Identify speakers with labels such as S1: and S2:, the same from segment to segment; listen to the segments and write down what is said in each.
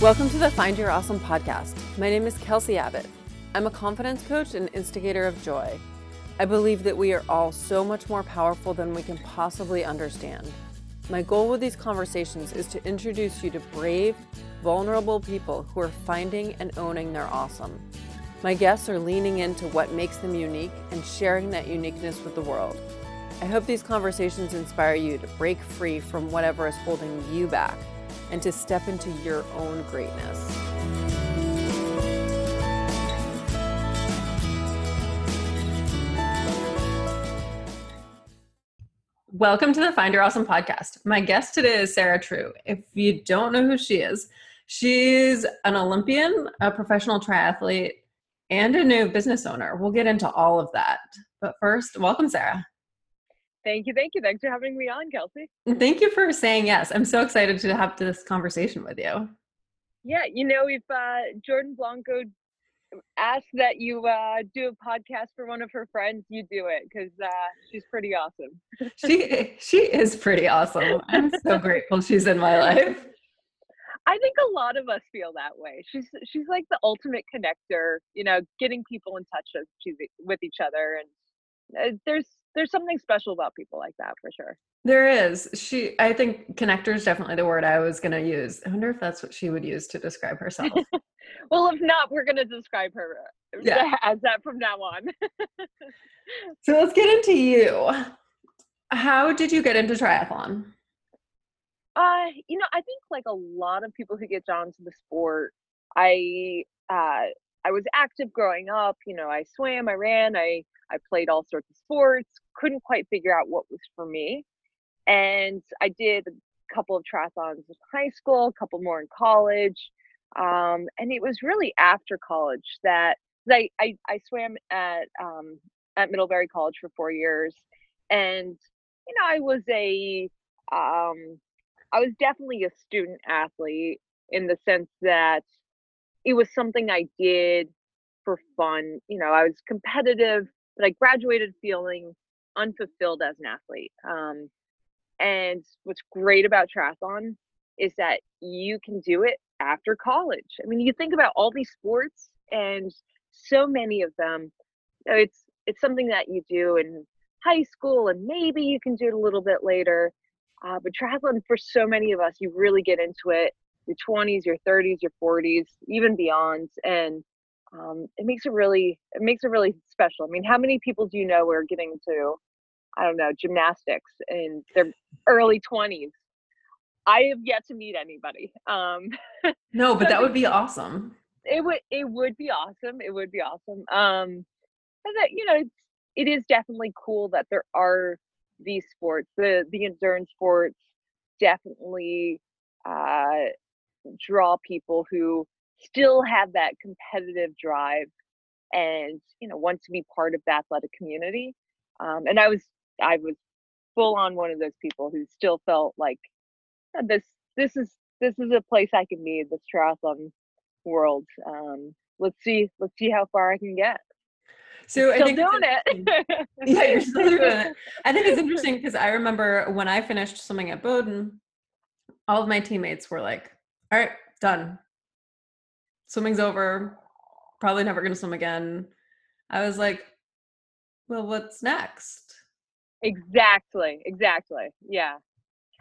S1: Welcome to the Find Your Awesome podcast. My name is Kelsey Abbott. I'm a confidence coach and instigator of joy. I believe that we are all so much more powerful than we can possibly understand. My goal with these conversations is to introduce you to brave, vulnerable people who are finding and owning their awesome. My guests are leaning into what makes them unique and sharing that uniqueness with the world. I hope these conversations inspire you to break free from whatever is holding you back and to step into your own greatness. Welcome to the Find Your Awesome podcast. My guest today is Sarah True. If you don't know who she is, she's an Olympian, a professional triathlete, and a new business owner. We'll get into all of that. But first, welcome, Sarah.
S2: Thank you. Thank you. Thanks for having me on, Kelsey.
S1: Thank you for saying yes. I'm so excited to have this conversation with you.
S2: Yeah, you know, if uh, Jordan Blanco asked that you uh, do a podcast for one of her friends, you do it because uh, she's pretty awesome.
S1: she she is pretty awesome. I'm so grateful she's in my life.
S2: I think a lot of us feel that way. She's she's like the ultimate connector, you know, getting people in touch with, with each other, and uh, there's there's something special about people like that for sure.
S1: There is. She I think connector is definitely the word I was gonna use. I wonder if that's what she would use to describe herself.
S2: well, if not, we're gonna describe her yeah. as that from now on.
S1: so let's get into you. How did you get into triathlon?
S2: Uh, you know, I think like a lot of people who get drawn to the sport, I uh I was active growing up, you know, I swam, I ran, I I played all sorts of sports, couldn't quite figure out what was for me. And I did a couple of triathlons in high school, a couple more in college. Um, and it was really after college that I, I, I swam at, um, at Middlebury College for four years. And, you know, I was a, um, I was definitely a student athlete in the sense that it was something I did for fun. You know, I was competitive, but I graduated feeling unfulfilled as an athlete. Um, and what's great about triathlon is that you can do it after college. I mean, you think about all these sports, and so many of them, it's it's something that you do in high school, and maybe you can do it a little bit later. Uh, but triathlon, for so many of us, you really get into it your 20s, your 30s, your 40s, even beyond, and um, it makes it really it makes it really special. I mean, how many people do you know are getting to I don't know gymnastics in their early 20s? I have yet to meet anybody. Um,
S1: no, but that would be awesome.
S2: It would it would be awesome. It would be awesome. Um, and that you know it's it is definitely cool that there are these sports. The the endurance sports definitely uh, draw people who still have that competitive drive and you know want to be part of the athletic community um, and i was i was full on one of those people who still felt like this this is this is a place i can be this triathlon world um, let's see let's see how far i can get
S1: so
S2: still
S1: I think
S2: doing it.
S1: yeah, you're still doing it. I think it's interesting because I remember when I finished swimming at Bowdoin, all of my teammates were like, "All right, done swimming's over, probably never going to swim again. I was like, well, what's next?
S2: Exactly, exactly. Yeah.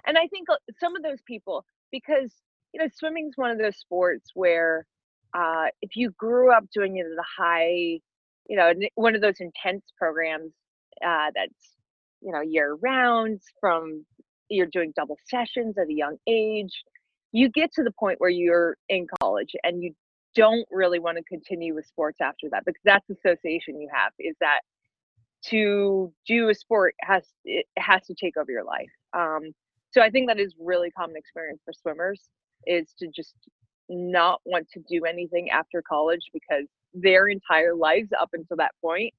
S2: And I think uh, some of those people, because, you know, swimming's one of those sports where uh, if you grew up doing it at a high, you know, one of those intense programs uh, that's, you know, year round from you're doing double sessions at a young age, you get to the point where you're in college and you don't really want to continue with sports after that because that's the association you have is that to do a sport has it has to take over your life um, so i think that is really common experience for swimmers is to just not want to do anything after college because their entire lives up until that point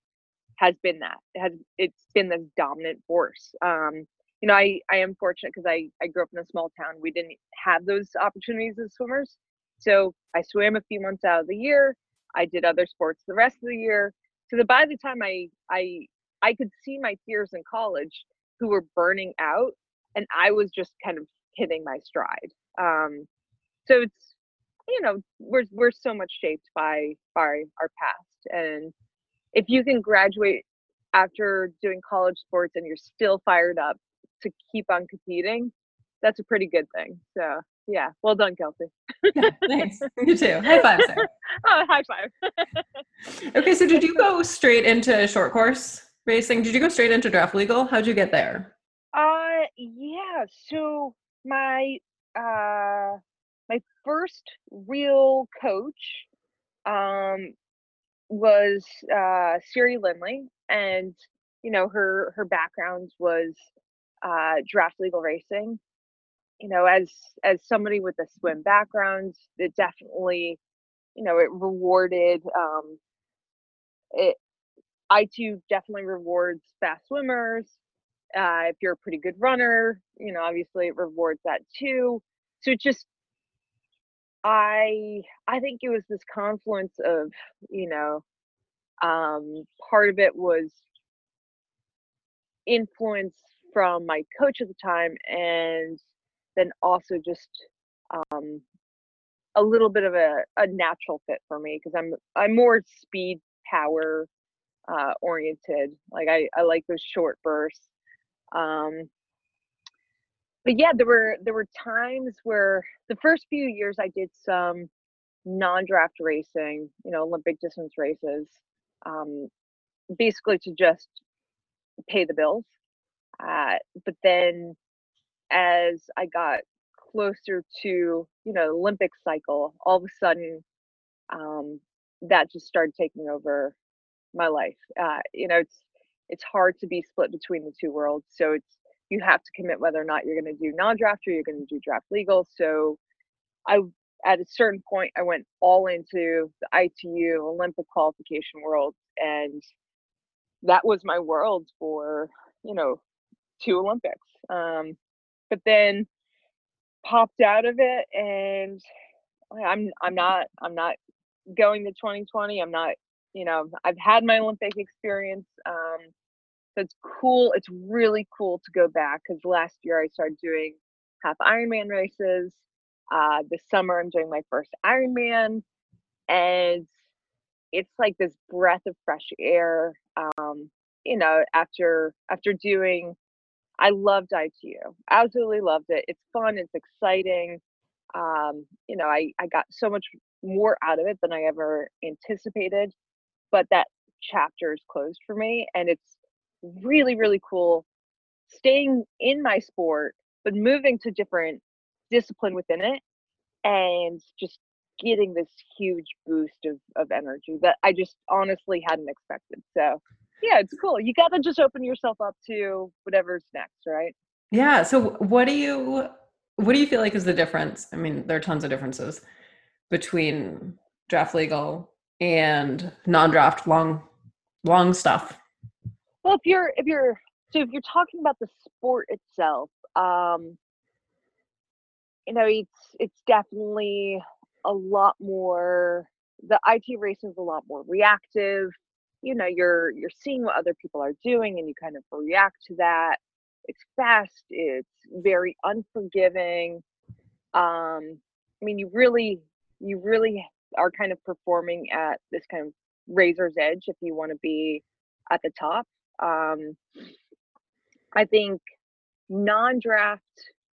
S2: has been that it has it's been this dominant force um, you know i i am fortunate because i i grew up in a small town we didn't have those opportunities as swimmers so I swam a few months out of the year. I did other sports the rest of the year. So that by the time I I I could see my peers in college who were burning out, and I was just kind of hitting my stride. Um, so it's you know, we're we're so much shaped by by our past, and if you can graduate after doing college sports and you're still fired up to keep on competing, that's a pretty good thing. So yeah, well done, Kelsey.
S1: yeah, thanks. You too. High five, Sarah.
S2: oh, high five.
S1: okay, so did you go straight into short course racing? Did you go straight into draft legal? How'd you get there?
S2: Uh, yeah. So my uh my first real coach um was uh Siri Lindley and you know her her background was uh draft legal racing. You know as as somebody with a swim background it definitely you know it rewarded um it itu definitely rewards fast swimmers uh if you're a pretty good runner you know obviously it rewards that too. So it just i i think it was this confluence of you know um part of it was influence from my coach at the time and then also just um, a little bit of a, a natural fit for me because I'm I'm more speed power uh, oriented. Like I, I like those short bursts. Um, but yeah, there were there were times where the first few years I did some non-draft racing, you know, Olympic distance races, um, basically to just pay the bills. But then as I got closer to, you know, Olympic cycle, all of a sudden, um, that just started taking over my life. Uh, you know, it's it's hard to be split between the two worlds. So it's you have to commit whether or not you're going to do non-draft or you're going to do draft legal. So I at a certain point I went all into the ITU Olympic qualification world and that was my world for, you know, two Olympics. Um, but then popped out of it and I'm I'm not I'm not going to 2020. I'm not, you know, I've had my Olympic experience. Um, so it's cool. It's really cool to go back because last year I started doing half Ironman races. Uh, this summer I'm doing my first Ironman, and it's like this breath of fresh air. Um, you know, after after doing I loved ITU. Absolutely loved it. It's fun. It's exciting. Um, you know, I, I got so much more out of it than I ever anticipated. But that chapter is closed for me. And it's really, really cool staying in my sport, but moving to different discipline within it and just getting this huge boost of, of energy that I just honestly hadn't expected. So yeah, it's cool. You got to just open yourself up to whatever's next, right?
S1: Yeah. So what do you what do you feel like is the difference? I mean, there are tons of differences between draft legal and non-draft long long stuff.
S2: Well, if you're if you're so if you're talking about the sport itself, um you know, it's it's definitely a lot more the IT racing is a lot more reactive you know you're you're seeing what other people are doing and you kind of react to that. It's fast it's very unforgiving um i mean you really you really are kind of performing at this kind of razor's edge if you want to be at the top um i think non-draft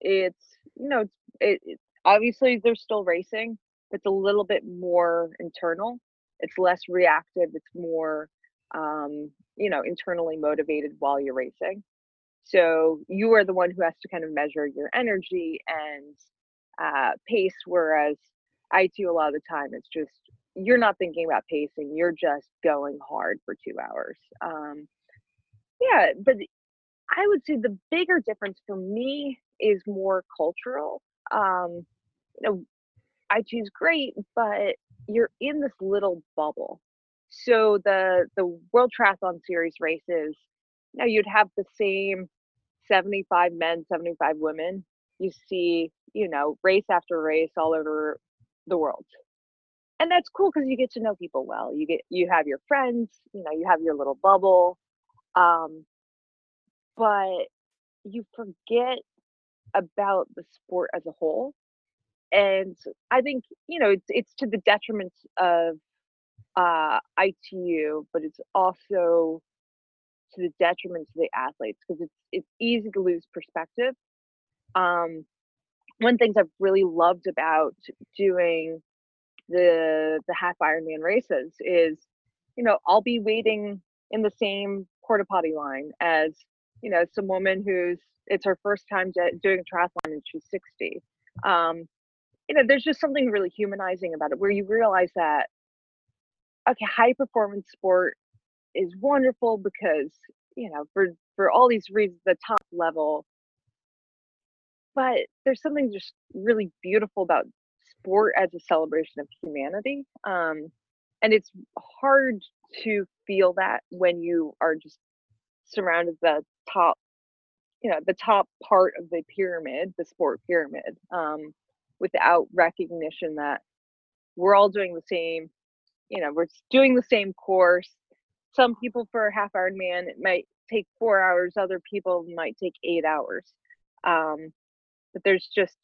S2: it's you know it, it obviously they're still racing it's a little bit more internal it's less reactive it's more um, you know internally motivated while you're racing so you are the one who has to kind of measure your energy and uh, pace whereas ITU a lot of the time it's just you're not thinking about pacing you're just going hard for two hours um, yeah but i would say the bigger difference for me is more cultural um, you know ITU is great but you're in this little bubble. So the the World Triathlon Series races, now you'd have the same 75 men, 75 women. You see, you know, race after race all over the world. And that's cool because you get to know people well. You get you have your friends, you know, you have your little bubble. Um, but you forget about the sport as a whole and I think you know it's it's to the detriment of uh, ITU, but it's also to the detriment to the athletes because it's it's easy to lose perspective. Um, one things I've really loved about doing the the half Ironman races is, you know, I'll be waiting in the same porta potty line as you know some woman who's it's her first time doing a triathlon and she's 60 um, you know there's just something really humanizing about it where you realize that okay high performance sport is wonderful because you know for for all these reasons the top level but there's something just really beautiful about sport as a celebration of humanity um, and it's hard to feel that when you are just surrounded the top you know the top part of the pyramid the sport pyramid um, without recognition that we're all doing the same you know we're doing the same course. Some people for a half ironman it might take four hours other people might take eight hours. Um, but there's just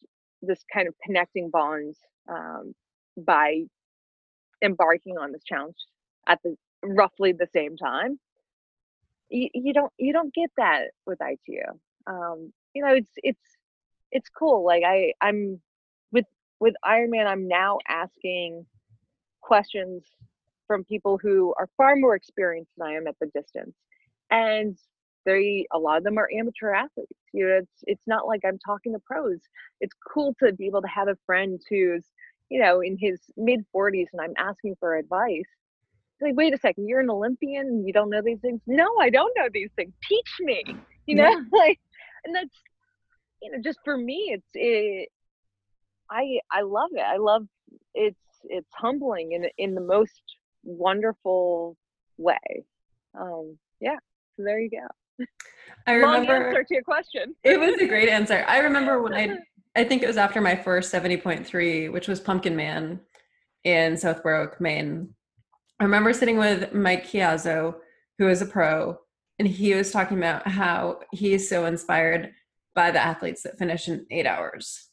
S2: this kind of connecting bonds um, by embarking on this challenge at the roughly the same time. You, you don't you don't get that with itu um, you know it's it's it's cool like i i'm with with ironman i'm now asking questions from people who are far more experienced than i am at the distance. And they a lot of them are amateur athletes you know it's it's not like i'm talking to pros. It's cool to be able to have a friend who's you know in his mid 40s and i'm asking for advice. Like wait a second you're an olympian and you don't know these things? No i don't know these things. Teach me. You know yeah. like and that's you know just for me it's it i i love it. I love it's it's humbling in in the most wonderful way. Um yeah so there you go.
S1: I remember
S2: Long answer to your question.
S1: It was a great answer. I remember when i i think it was after my first 70.3 which was pumpkin man in South Berwick maine. I remember sitting with mike chiazzo who is a pro and he was talking about how he is so inspired by the athletes that finish in eight hours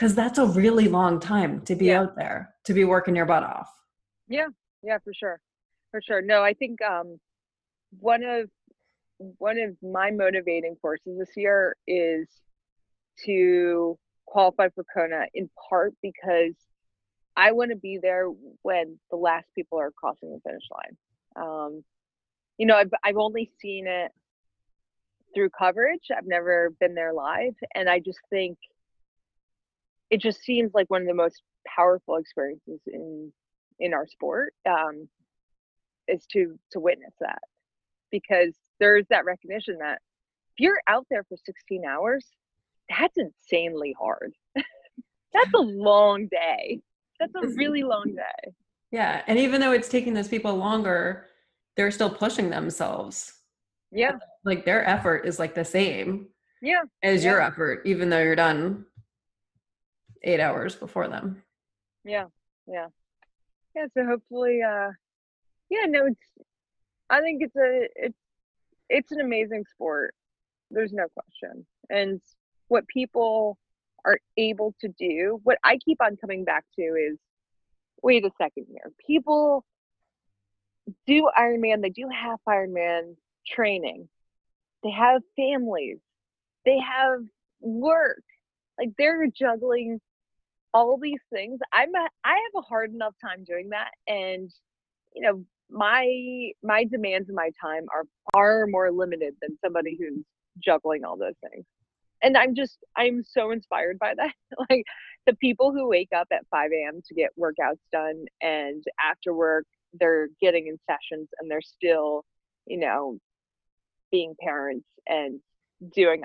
S1: because that's a really long time to be yeah. out there to be working your butt off.
S2: Yeah. Yeah for sure. For sure. No i think um one of one of my motivating forces this year is to qualify for kona in part because i want to be there when the last people are crossing the finish line. Um you know, I've I've only seen it through coverage. I've never been there live, and I just think it just seems like one of the most powerful experiences in in our sport um, is to to witness that because there's that recognition that if you're out there for 16 hours, that's insanely hard. that's a long day. That's a really long day.
S1: Yeah, and even though it's taking those people longer, they're still pushing themselves.
S2: Yeah.
S1: Like their effort is like the same.
S2: Yeah.
S1: As
S2: yeah.
S1: your effort, even though you're done eight hours before them.
S2: Yeah. Yeah. Yeah. So hopefully, uh, yeah, no, it's, I think it's a, it's, it's an amazing sport. There's no question. And what people are able to do, what I keep on coming back to is wait a second here. People do Ironman, they do half Ironman training. They have families. They have work. Like they're juggling all these things. I'm a, I have a hard enough time doing that and you know, my my demands and my time are far more limited than somebody who's juggling all those things. And I'm just I'm so inspired by that. like the people who wake up at 5 a.m. to get workouts done and after work they're getting in sessions and they're still, you know, being parents and doing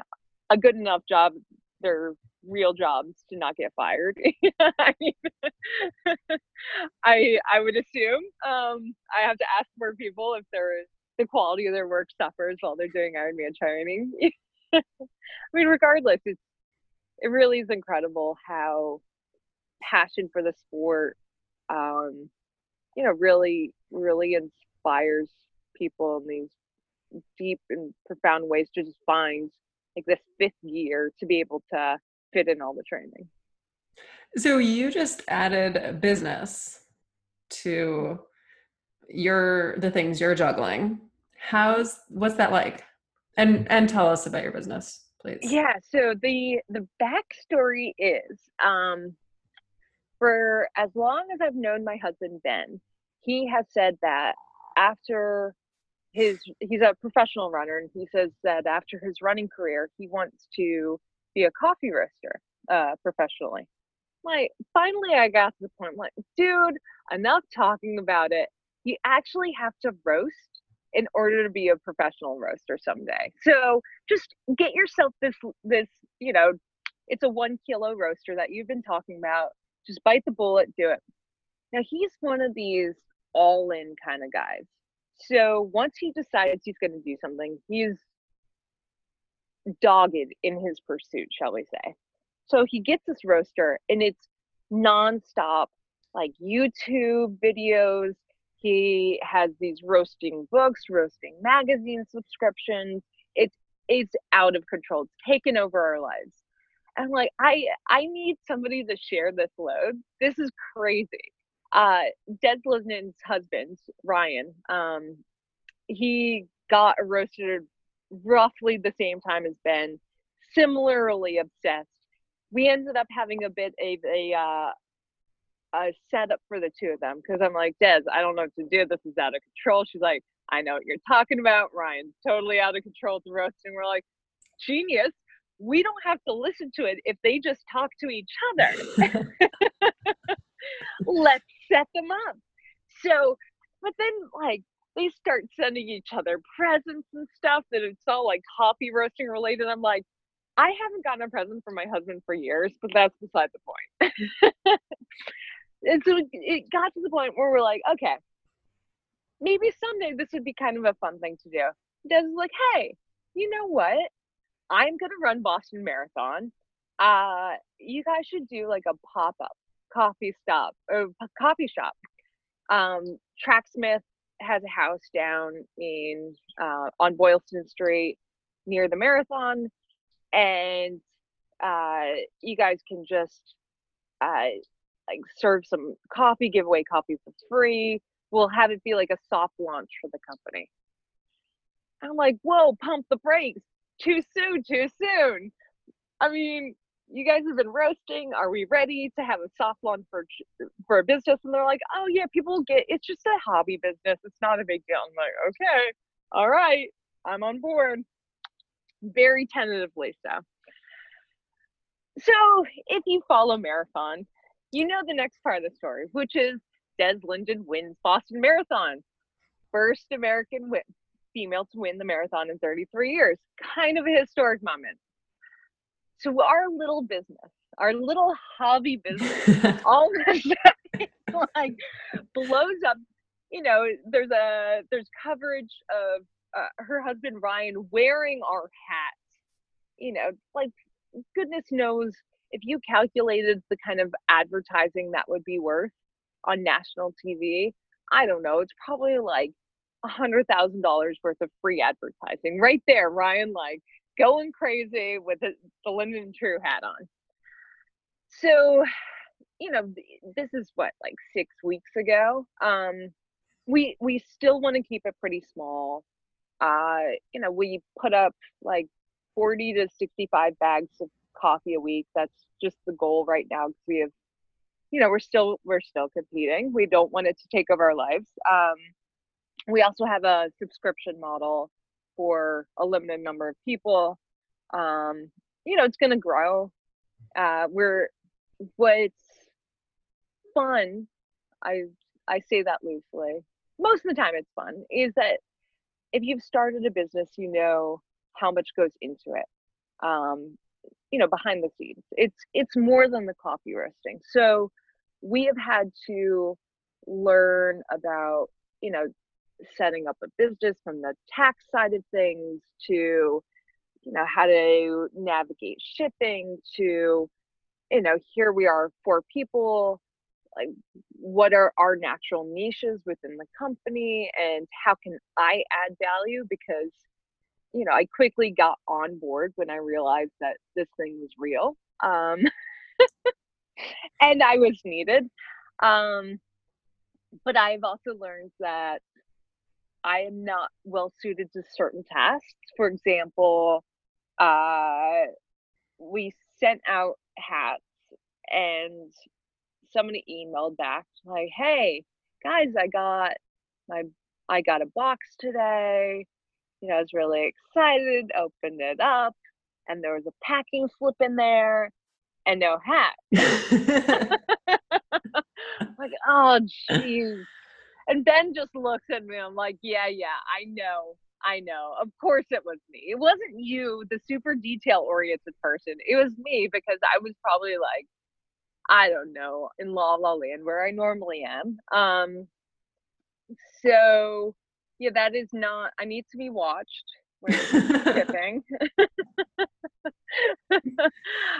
S2: a good enough job their real jobs to not get fired. I, I I would assume um, I have to ask more people if their the quality of their work suffers while they're doing Ironman training. I mean, regardless, it's it really is incredible how passion for the sport um, you know really really inspires people in these deep and profound ways to just find like this fifth year to be able to fit in all the training
S1: So you just added business to your the things you're juggling. How's what's that like? And and tell us about your business, please.
S2: Yeah, so the the backstory is um for as long as I've known my husband Ben, he has said that after his he's a professional runner and he says that after his running career he wants to be a coffee roaster uh professionally. Like finally i got to the point like dude enough talking about it. You actually have to roast in order to be a professional roaster someday. So just get yourself this this you know it's a one kilo roaster that you've been talking about. Just bite the bullet do it. Now he's one of these all in kind of guys so once he decides he's going to do something, he's dogged in his pursuit, shall we say. So he gets this roaster and it's nonstop, like YouTube videos. He has these roasting books, roasting magazine subscriptions. It's it's out of control. It's taken over our lives. And like I I need somebody to share this load. This is crazy uh, Des Linden's husband, Ryan, um, he got roasted roughly the same time as Ben, similarly obsessed. We ended up having a bit of a, uh, a setup for the two of them because I'm like, Des, I don't know what to do. This is out of control. She's like, I know what you're talking about. Ryan's totally out of control the roasting. We're like, genius. We don't have to listen to it if they just talk to each other. Let's set them up. So, but then like they start sending each other presents and stuff that it's all like coffee roasting related. I'm like, I haven't gotten a present from my husband for years, but that's beside the point. and so it got to the point where we're like, okay, maybe someday this would be kind of a fun thing to do. Des like, hey, you know what? I'm gonna run Boston Marathon. Uh, you guys should do like a pop up coffee stop or coffee shop. Um, Tracksmith has a house down in uh, on Boylston Street near the marathon, and uh, you guys can just uh, like serve some coffee, give away coffee for free. We'll have it be like a soft launch for the company. I'm like, whoa, pump the brakes. Too soon, too soon. I mean, you guys have been roasting. Are we ready to have a soft launch for for a business? And they're like, oh yeah, people get it's just a hobby business. It's not a big deal. I'm like, okay, all right, I'm on board. Very tentatively so. So if you follow marathon, you know the next part of the story, which is Des Linden wins Boston Marathon, first American female to win the marathon in 33 years. Kind of a historic moment to our little business, our little hobby business, all of a like blows up. You know, there's a there's coverage of uh, her husband Ryan wearing our hats. You know, like goodness knows if you calculated the kind of advertising that would be worth on national TV, I don't know. It's probably like a hundred thousand dollars worth of free advertising right there. Ryan, like going crazy with the, the Linden True hat on. So, you know, this is what like six weeks ago. Um, we we still want to keep it pretty small. Uh, you know, we put up like 40 to 65 bags of coffee a week. That's just the goal right now because we have, you know, we're still we're still competing. We don't want it to take over our lives. Um, we also have a subscription model for a limited number of people. Um, you know, it's going to grow. Uh, we're what's fun. I I say that loosely. Most of the time, it's fun. Is that if you've started a business, you know how much goes into it. Um, you know, behind the scenes, it's it's more than the coffee roasting. So we have had to learn about you know setting up a business from the tax side of things to you know how to navigate shipping to you know here we are four people like what are our natural niches within the company and how can i add value because you know i quickly got on board when i realized that this thing was real um and I was needed. Um, but I've also learned that I am not well suited to certain tasks. For example, uh, we sent out hats and somebody emailed back like, "Hey guys, I got my I got a box today. You know, I was really excited. Opened it up, and there was a packing slip in there, and no hat. like, oh jeez. And Ben just looks at me. I'm like, yeah, yeah, I know. I know. Of course it was me. It wasn't you, the super detail oriented person. It was me because I was probably like, I don't know, in La La Land where I normally am. Um so yeah, that is not I need to be watched when shipping.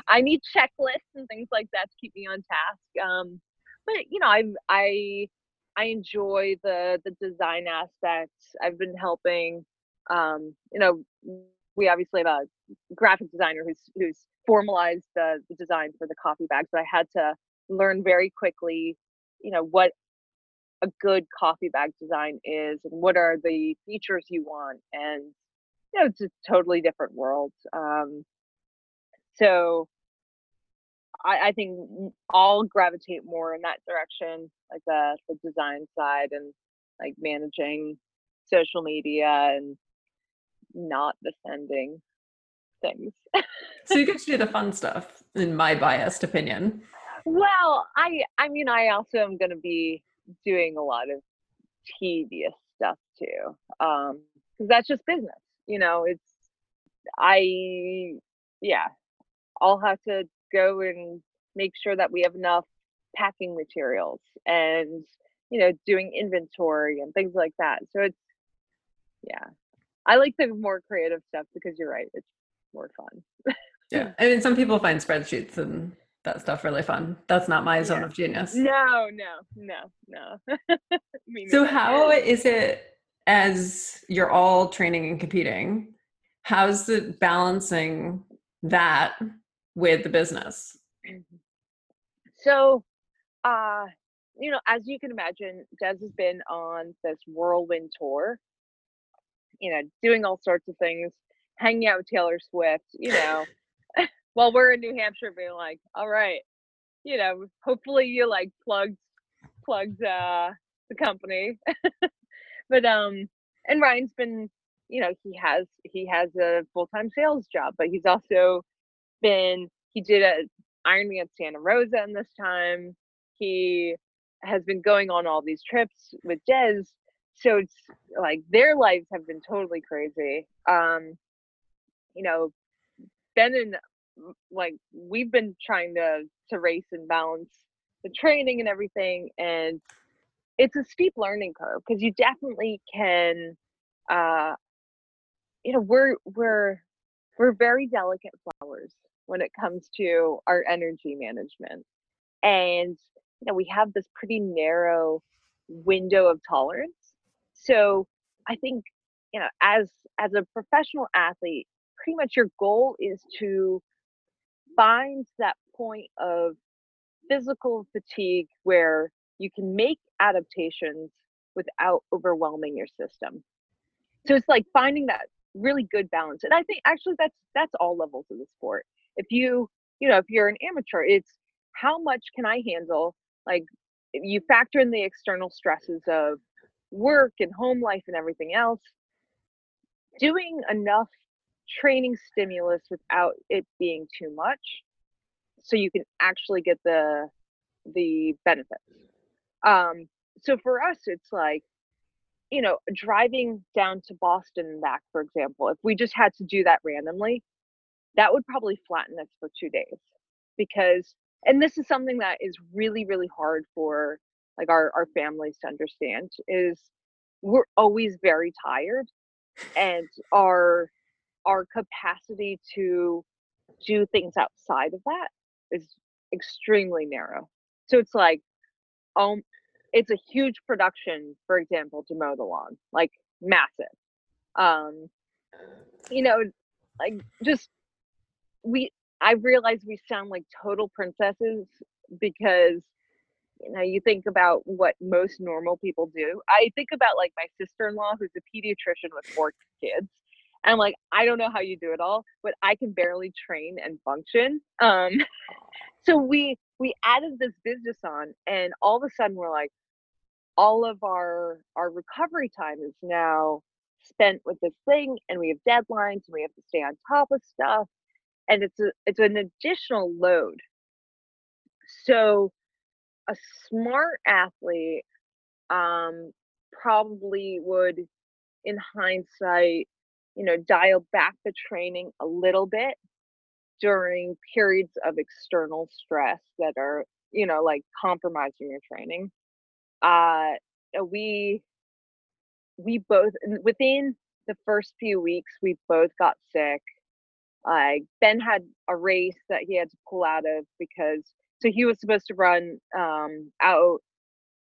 S2: I need checklists and things like that to keep me on task. Um but you know, I I I enjoy the the design aspect. I've been helping. Um, you know, we obviously have a graphic designer who's who's formalized the, the design for the coffee bags, but I had to learn very quickly, you know, what a good coffee bag design is and what are the features you want and you know it's a totally different world um, so I, I think I'll gravitate more in that direction, like the the design side and like managing social media and not the sending things.
S1: so you get to do the fun stuff, in my biased opinion.
S2: Well, I I mean I also am going to be doing a lot of tedious stuff too, um, because that's just business. You know, it's I yeah, I'll have to go and make sure that we have enough packing materials and you know doing inventory and things like that so it's yeah. I like the more creative stuff because you're right it's more fun.
S1: Yeah i mean some people find spreadsheets and that stuff really fun. That's not my zone of genius.
S2: No no no no.
S1: So how is it as you're all training and competing how's the balancing that with the business?
S2: Mm-hmm. So, uh, you know, as you can imagine, Des has been on this whirlwind tour, you know, doing all sorts of things, hanging out with Taylor Swift, you know, while we're in New Hampshire being like, all right, you know, hopefully you like plugged plugged uh the company. but um and Ryan's been, you know, he has he has a full-time sales job, but he's also been he did a Ironman Santa Rosa in this time. He has been going on all these trips with Des. So it's like their lives have been totally crazy. Um, you know, Ben and like we've been trying to to race and balance the training and everything and it's a steep learning curve because you definitely can uh you know we're we're we're very delicate flowers when it comes to our energy management. And you know, we have this pretty narrow window of tolerance. So I think, you know, as as a professional athlete, pretty much your goal is to find that point of physical fatigue where you can make adaptations without overwhelming your system. So it's like finding that really good balance. And I think actually that's that's all levels of the sport if you you know if you're an amateur it's how much can i handle? Like you factor in the external stresses of work and home life and everything else doing enough training stimulus without it being too much so you can actually get the the benefits. Um so for us it's like you know driving down to boston and back for example if we just had to do that randomly that would probably flatten us for two days because and this is something that is really really hard for like our, our families to understand is we're always very tired and our our capacity to do things outside of that is extremely narrow. So it's like um it's a huge production for example to mow the lawn like massive. Um you know like just we I realize we sound like total princesses because you know you think about what most normal people do i think about like my sister-in-law who's a pediatrician with four kids and I'm like, I don't know how you do it all, but I can barely train and function. Um, so we we added this business on, and all of a sudden we're like, all of our our recovery time is now spent with this thing, and we have deadlines, and we have to stay on top of stuff, and it's a it's an additional load. So a smart athlete um, probably would in hindsight you know, dial back the training a little bit during periods of external stress that are, you know, like compromising your training. Uh, we we both within the first few weeks we both got sick. Uh, ben had a race that he had to pull out of because so he was supposed to run um, out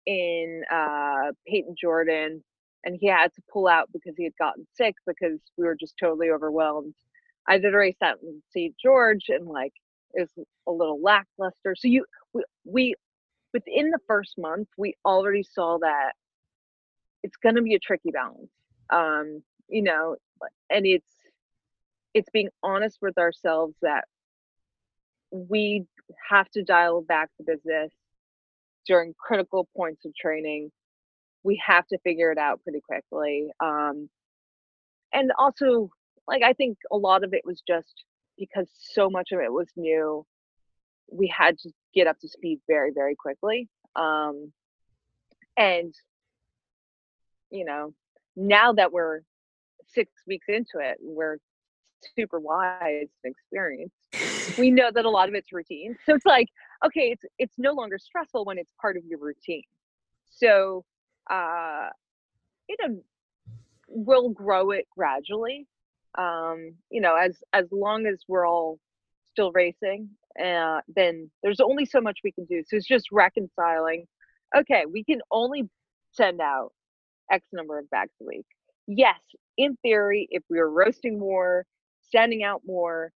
S2: in uh, Payton Jordan and he had to pull out because he had gotten sick because we were just totally overwhelmed. I did a race out in St. George and like was a little lackluster. So you we, we within the first month we already saw that it's going to be a tricky balance. Um, you know, and it's it's being honest with ourselves that we have to dial back the business during critical points of training we have to figure it out pretty quickly. Um, and also, like, I think a lot of it was just because so much of it was new, we had to get up to speed very, very quickly. Um, and, you know, now that we're six weeks into it, we're super wise and experienced. we know that a lot of it's routine. So it's like, okay, it's it's no longer stressful when it's part of your routine. So uh, you know, we'll grow it gradually. Um, you know, as as long as we're all still racing, uh, then there's only so much we can do. So it's just reconciling. Okay, we can only send out X number of bags a week. Yes, in theory, if we were roasting more, sending out more,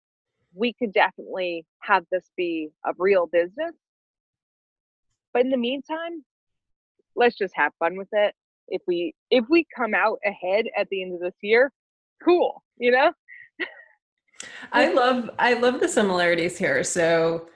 S2: we could definitely have this be a real business. But in the meantime, let's just have fun with it. If we if we come out ahead at the end of this year, cool, you know?
S1: I love I love the similarities here. So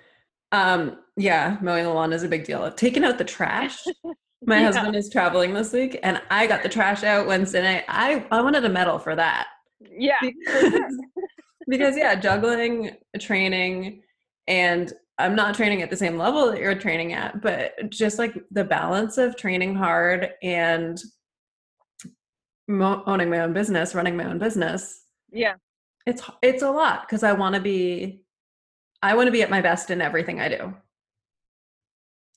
S1: um yeah, mowing the lawn is a big deal. Taking out the trash. My yeah. husband is traveling this week and I got the trash out Wednesday night. I I wanted a medal for that.
S2: Yeah.
S1: Because, because yeah, juggling, training, and I'm not training at the same level that you're training at, but just like the balance of training hard and owning my own business, running my own business.
S2: Yeah.
S1: It's it's a lot cuz I want to be I want to be at my best in everything I do.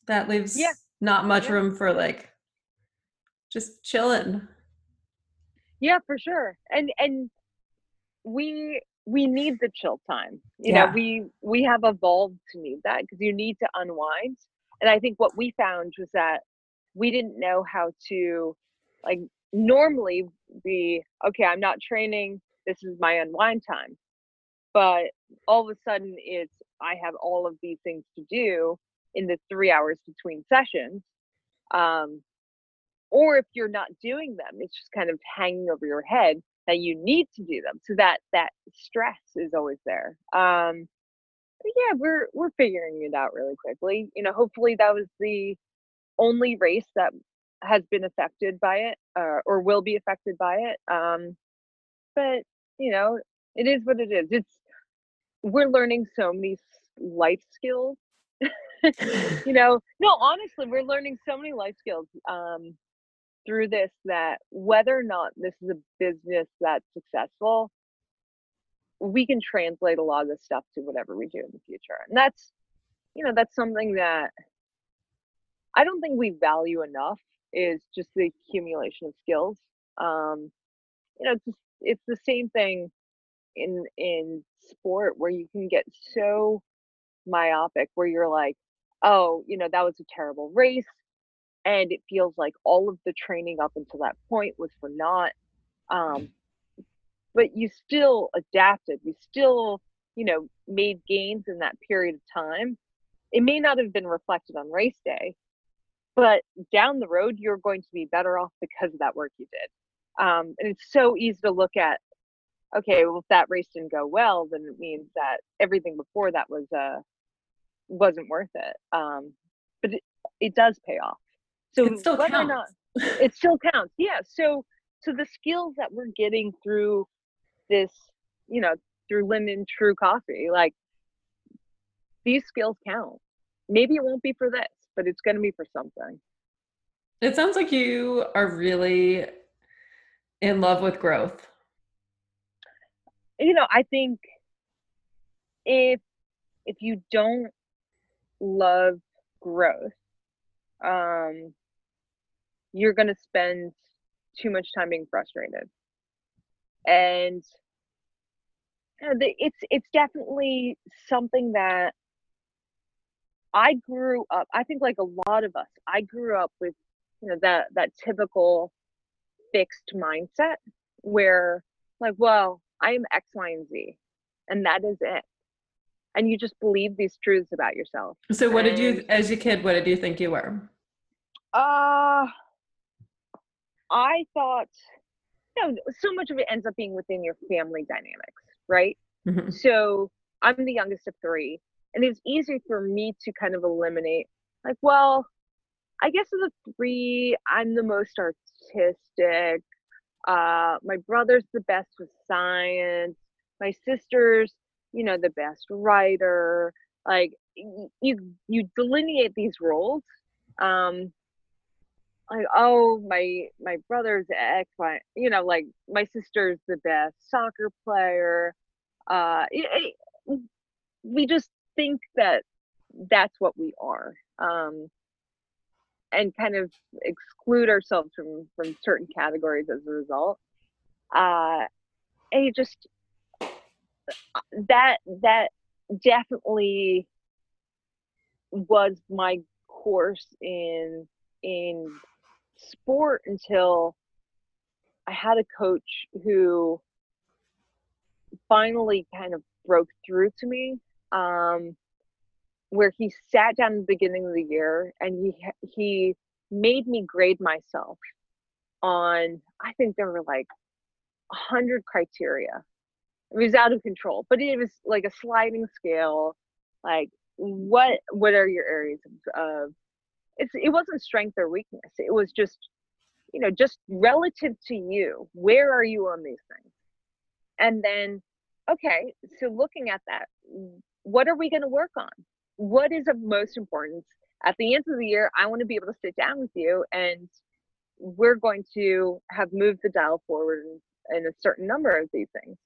S1: That leaves yeah. not much yeah. room for like just chilling.
S2: Yeah, for sure. And and we we need the chill time you yeah. know we we have evolved to need that because you need to unwind. And i think what we found was that we didn't know how to like normally be okay i'm not training this is my unwind time. But all of a sudden it's i have all of these things to do in the three hours between sessions um or if you're not doing them it's just kind of hanging over your head that you need to do them so that that stress is always there um yeah we're we're figuring it out really quickly you know hopefully that was the only race that has been affected by it uh, or will be affected by it um but you know it is what it is it's we're learning so many life skills you know no honestly we're learning so many life skills um through this that whether or not this is a business that's successful, we can translate a lot of this stuff to whatever we do in the future. And that's, you know, that's something that I don't think we value enough is just the accumulation of skills. Um, you know, it's it's the same thing in in sport where you can get so myopic where you're like, oh, you know, that was a terrible race and it feels like all of the training up until that point was for naught um, but you still adapted you still you know made gains in that period of time it may not have been reflected on race day, but down the road, you're going to be better off because of that work you did. Um, and it's so easy to look at, okay, well, if that race didn't go well, then it means that everything before that was uh, wasn't worth it. Um, but it, it does pay off. So
S1: it still
S2: whether
S1: counts.
S2: or not it still counts. Yeah. So so the skills that we're getting through this, you know, through Linden True Coffee, like these skills count. Maybe it won't be for this, but it's going to be for something.
S1: It sounds like you are really in love with growth.
S2: You know, I think if if you don't love growth, um, you're going to spend too much time being frustrated. And you know it's it's definitely something that I grew up. I think like a lot of us, I grew up with you know that that typical fixed mindset where like, well, I am X, Y, and Z, and that is it. And you just believe these truths about yourself.
S1: So, what
S2: and,
S1: did you, as a kid, what did you think you were?
S2: Uh, I thought, you know, so much of it ends up being within your family dynamics, right?
S1: Mm-hmm.
S2: So I'm the youngest of three, and it's easy for me to kind of eliminate, like, well, I guess of the three, I'm the most artistic. Uh, my brother's the best with science. My sister's, you know, the best writer. Like you, you delineate these roles. Um, like oh my my brother's ex my you know like my sister's the best soccer player uh it, it, we just think that that's what we are um and kind of exclude ourselves from from certain categories as a result uh and it just that that definitely was my course in in sport until I had a coach who finally kind of broke through to me. Um, where he sat down at the beginning of the year and he he made me grade myself on I think there were like a hundred criteria. It was out of control, but it was like a sliding scale. Like what what are your areas of, it's it wasn't strength or weakness it was just you know just relative to you where are you on these things? And then okay so looking at that what are we going to work on? What is of most importance? At the end of the year i want to be able to sit down with you and we're going to have moved the dial forward in, in a certain number of these things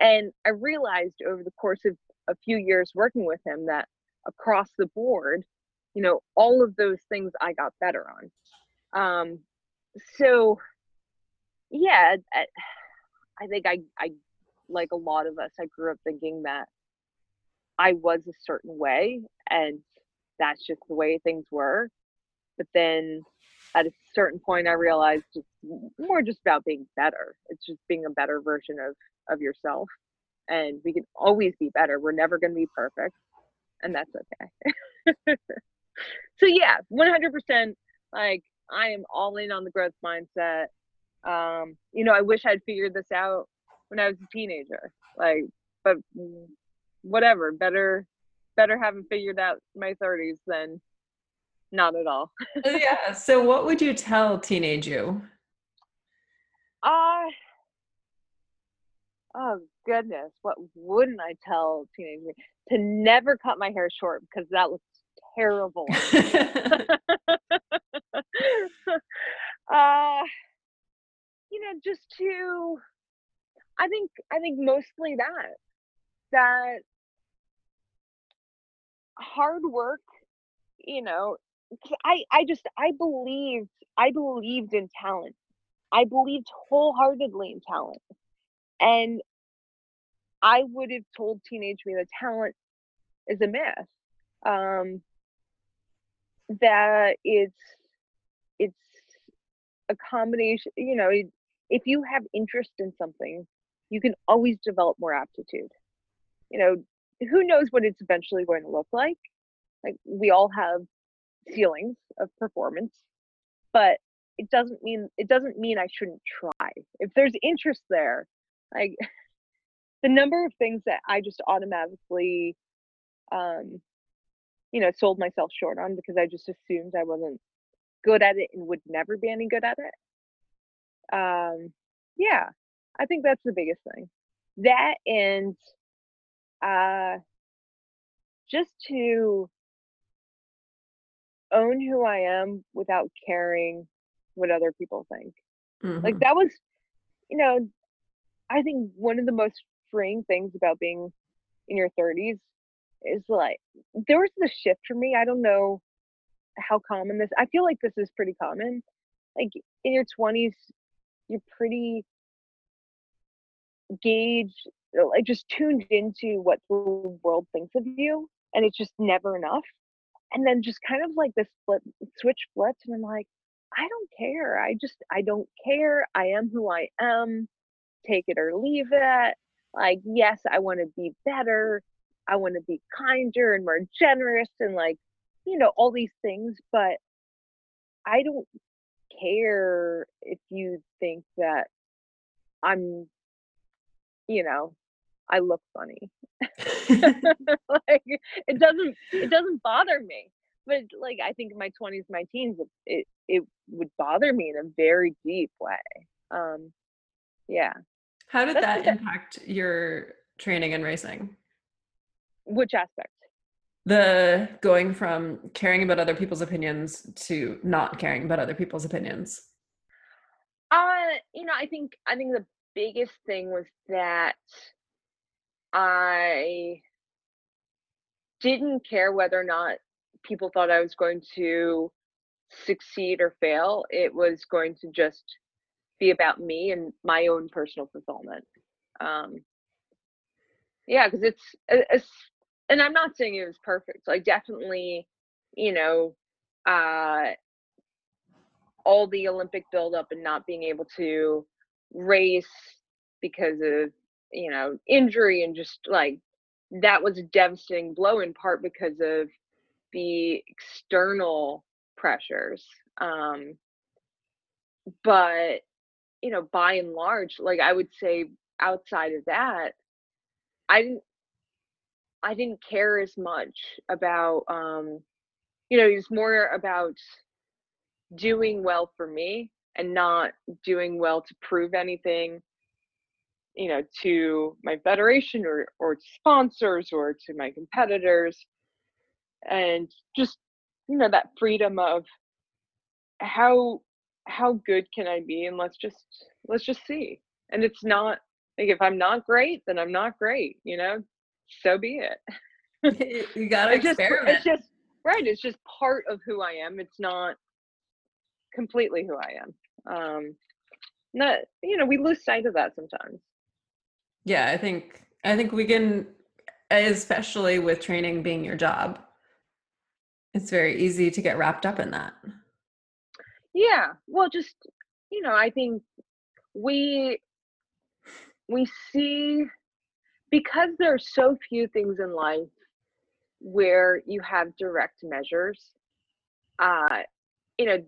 S2: and i realized over the course of a few years working with him that across the board you know all of those things i got better on. Um so yeah I, I think i i like a lot of us i grew up thinking that i was a certain way and that's just the way things were. But then at a certain point i realized it's more just about being better. It's just being a better version of of yourself and we can always be better. We're never going to be perfect and that's okay. So yeah 100% like i am all in on the growth mindset. Um you know i wish i'd figured this out when i was a teenager like but whatever better better having figured out my 30s than not at all.
S1: Yeah. So what would you tell teenage you?
S2: Uh oh goodness what wouldn't i tell teenage me to never cut my hair short because that looks terrible. uh, you know, just to, I think, I think mostly that, that hard work, you know, I, I just, I believed, I believed in talent. I believed wholeheartedly in talent. And I would have told teenage me that talent is a myth. Um, that it's it's a combination you know if you have interest in something you can always develop more aptitude you know who knows what it's eventually going to look like like we all have ceilings of performance but it doesn't mean it doesn't mean i shouldn't try if there's interest there like the number of things that i just automatically um you know sold myself short on because i just assumed i wasn't good at it and would never be any good at it um yeah i think that's the biggest thing that and uh just to own who I am without caring what other people think. Mm-hmm. Like that was, you know, I think one of the most freeing things about being in your 30s is like there was the shift for me. I don't know how common this. I feel like this is pretty common. Like in your 20s, you're pretty gauged, like just tuned into what the world thinks of you, and it's just never enough and then just kind of like this flip switch flips, and i'm like i don't care i just i don't care i am who i am take it or leave it like yes i want to be better i want to be kinder and more generous and like you know all these things but i don't care if you think that i'm you know I look funny. like it doesn't it doesn't bother me. But like I think in my 20s, my teens, it, it it would bother me in a very deep way. Um yeah.
S1: How did That's that impact your training and racing?
S2: Which aspect?
S1: The going from caring about other people's opinions to not caring about other people's opinions.
S2: Uh, you know, I think I think the biggest thing was that I didn't care whether or not people thought I was going to succeed or fail. It was going to just be about me and my own personal fulfillment. Um, yeah, because it's, it's, and I'm not saying it was perfect. Like definitely, you know, uh, all the Olympic buildup and not being able to race because of you know injury and just like that was a devastating blow in part because of the external pressures um but you know by and large like i would say outside of that i didn't i didn't care as much about um you know it was more about doing well for me and not doing well to prove anything you know to my federation or or sponsors or to my competitors. And just you know that freedom of how how good can i be and let's just let's just see and it's not like if i'm not great then i'm not great you know so be
S1: it you gotta it's experiment.
S2: Just, it's just right it's just part of who i am it's not completely who i am um not you know we lose sight of that sometimes
S1: yeah, I think I think we can especially with training being your job. It's very easy to get wrapped up in that.
S2: Yeah. Well, just you know, I think we we see because there are so few things in life where you have direct measures uh you know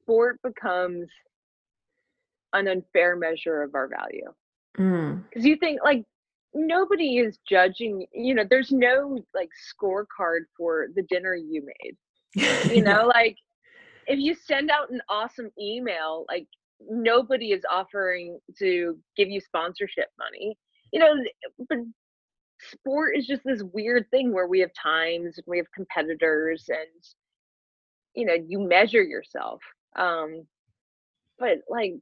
S2: sport becomes an unfair measure of our value because mm. you think like nobody is judging you know there's no like scorecard for the dinner you made you know like if you send out an awesome email like nobody is offering to give you sponsorship money you know but sport is just this weird thing where we have times and we have competitors and you know you measure yourself um but like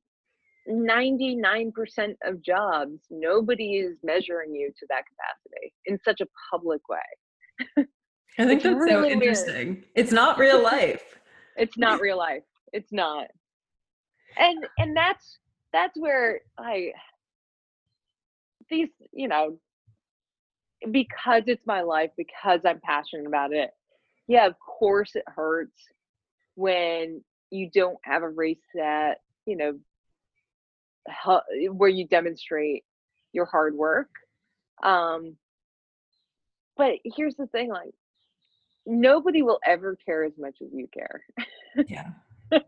S2: 99% of jobs, nobody is measuring you to that capacity in such a public way.
S1: I think that's really so interesting. Weird. It's not real life.
S2: It's not real life. It's not. And and that's that's where I these, you know, because it's my life, because I'm passionate about it. Yeah, of course it hurts when you don't have a race that, you know, where you demonstrate your hard work um but here's the thing like nobody will ever care as much as you care.
S1: yeah.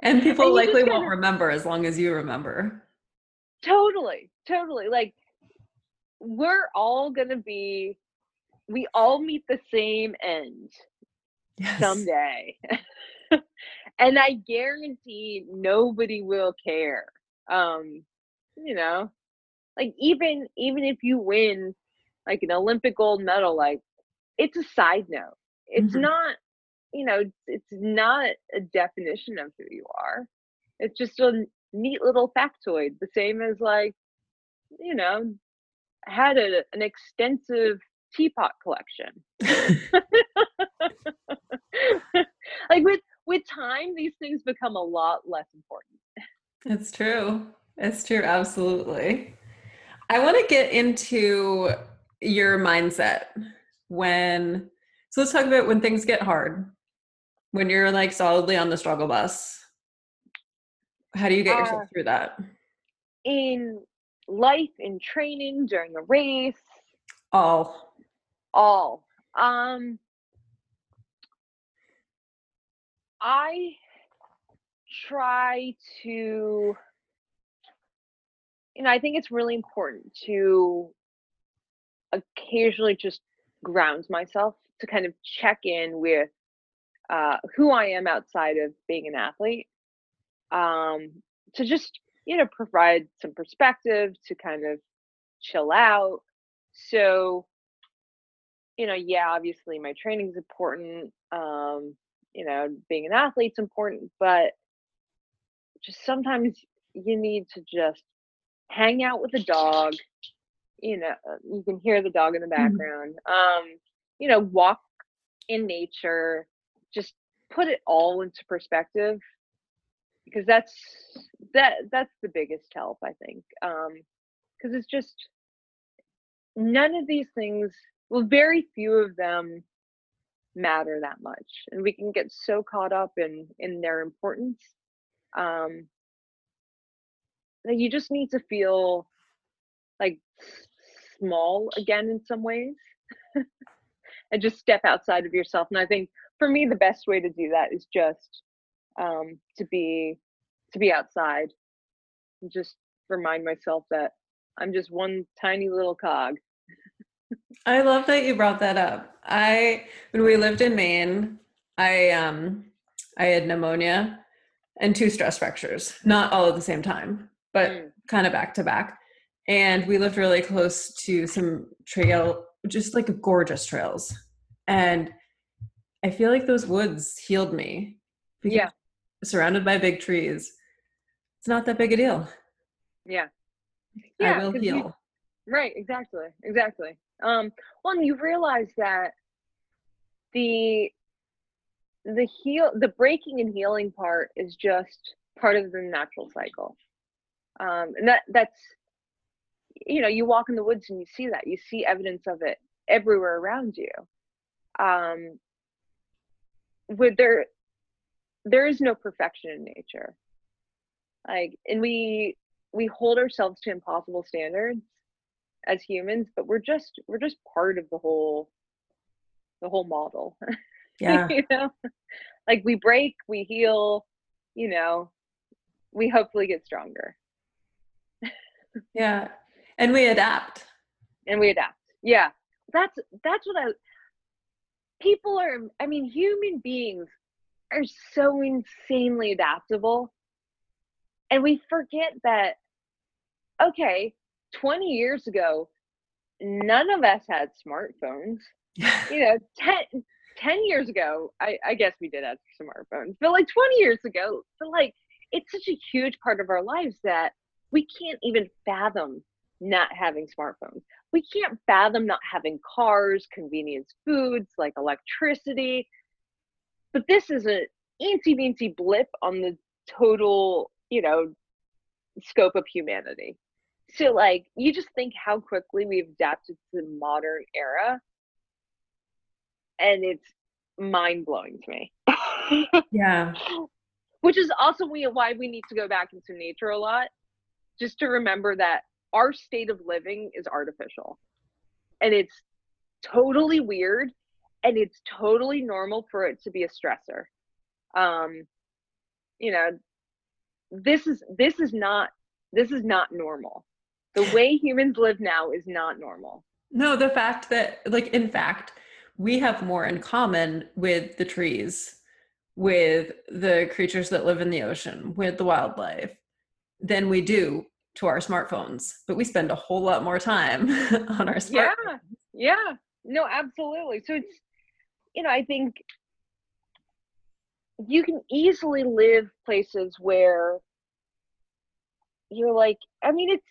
S1: And people
S2: And
S1: likely won't remember as long as you remember.
S2: Totally, totally. Like we're all gonna be we all meet the same end
S1: Yes.
S2: someday. and I guarantee nobody will care. Um, you know, like even even if you win like an Olympic gold medal, like it's a side note. It's
S1: Mhm.
S2: not, you know, it's not a definition of who you are. It's just a neat little factoid, the same as like, you know, had a, an extensive teapot collection. like with with time these things become a lot less important
S1: It's true. It's true. Absolutely. I want to get into your mindset when, so let's talk about when things get hard, when you're like solidly on the struggle bus. How do you get yourself
S2: Uh,
S1: through that?
S2: in life in training during a race
S1: All.
S2: all um i try to you know i think it's really important to occasionally just ground myself to kind of check in with uh, who i am outside of being an athlete um, to just you know provide some perspective to kind of chill out. So you know yeah obviously my training is important um you know being an athlete's important but just sometimes you need to just hang out with the dog you know uh, you can hear the dog in the background um you know walk in nature just put it all into perspective because that's that that's the biggest help i think um because it's just none of these things well very few of them matter that much and we can get so caught up in in their importance um that you just need to feel like small again in some ways and just step outside of yourself and i think for me the best way to do that is just um to be to be outside and just remind myself that i'm just one tiny little cog
S1: I love that you brought that up. I when we lived in Maine, I um I had pneumonia and two stress fractures, not all at the same time, but
S2: Mm.
S1: kind of back to back. And we lived really close to some trail, just like gorgeous trails. And I feel like those woods healed me.
S2: Yeah.
S1: Surrounded by big trees. It's not that big a deal.
S2: yeah
S1: I
S2: Yeah,
S1: will
S2: 'cause you-
S1: heal.
S2: Right, exactly, exactly. Um, well, and you realize that the the heal, the breaking and healing part is just part of the natural cycle, um, and that that's you know you walk in the woods and you see that you see evidence of it everywhere around you. Um, with there, there is no perfection in nature. Like, and we we hold ourselves to impossible standards as humans but we're just we're just part of the whole the whole model
S1: Yeah.
S2: you know like we break we heal you know we hopefully get stronger
S1: Yeah. And we adapt.
S2: and we adapt. Yeah. That's that's what i people are i mean human beings are so insanely adaptable. And we forget that okay 20 years ago none of us had smartphones. You know 10, 10 years ago I, I guess we did have smartphones but like 20 years ago but like it's such a huge part of our lives that we can't even fathom not having smartphones we can't fathom not having cars convenience foods like electricity but this is a anti weensy blip on the total you know scope of humanity so like you just think how quickly we've adapted to the modern era and it's mind blowing to me.
S1: Yeah.
S2: Which is also why we need to go back into nature a lot, just to remember that our state of living is artificial, and it's totally weird. and it's totally normal for it to be a stressor. Um you know this is this is not this is not normal. The way humans live now is not normal.
S1: No the fact that like in fact we have more in common with the trees with the creatures that live in the ocean with the wildlife than we do to our smartphones but we spend a whole lot more time on our smartphones.
S2: Yeah. Yeah no absolutely. So it's you know i think you can easily live places where you're like i mean it's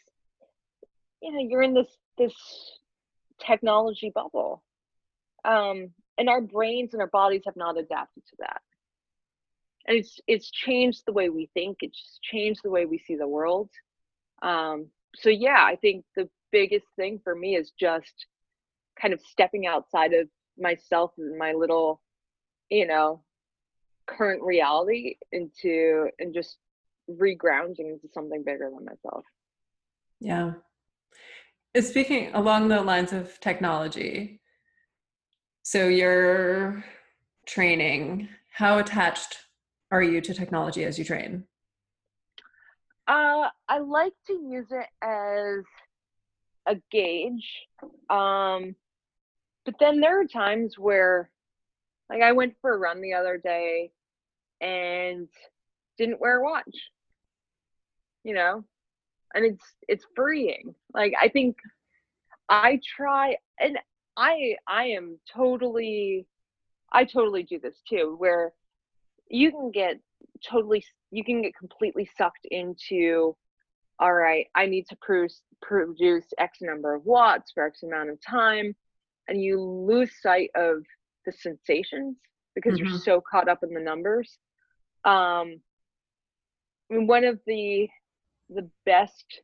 S2: you know you're in this this technology bubble um and our brains and our bodies have not adapted to that. And it's it's changed the way we think. It's changed the way we see the world um so yeah i think the biggest thing for me is just kind of stepping outside of myself and my little you know current reality into and just regrounding into something bigger than myself.
S1: Yeah. Speaking along the lines of technology, so you're training, how attached are you to technology as you train?
S2: Uh, I like to use it as a gauge. Um, but then there are times where like I went for a run the other day and didn't wear a watch. You know? And it's it's freeing. Like I think I try and I I am totally I totally do this too where you can get totally you can get completely sucked into all right, I need to produce produce X number of watts for X amount of time and you lose sight of the sensations because mm-hmm. you're so caught up in the numbers. Um, I mean, one of the the best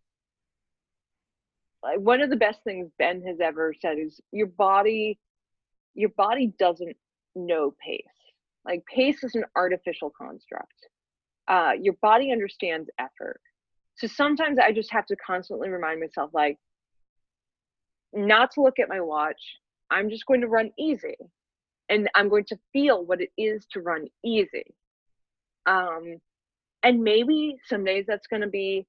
S2: like one of the best things Ben has ever said is your body your body doesn't know pace. Like pace is an artificial construct. Uh, your body understands effort. So sometimes I just have to constantly remind myself like not to look at my watch. I'm just going to run easy and I'm going to feel what it is to run easy. Um, and maybe some days that's going to be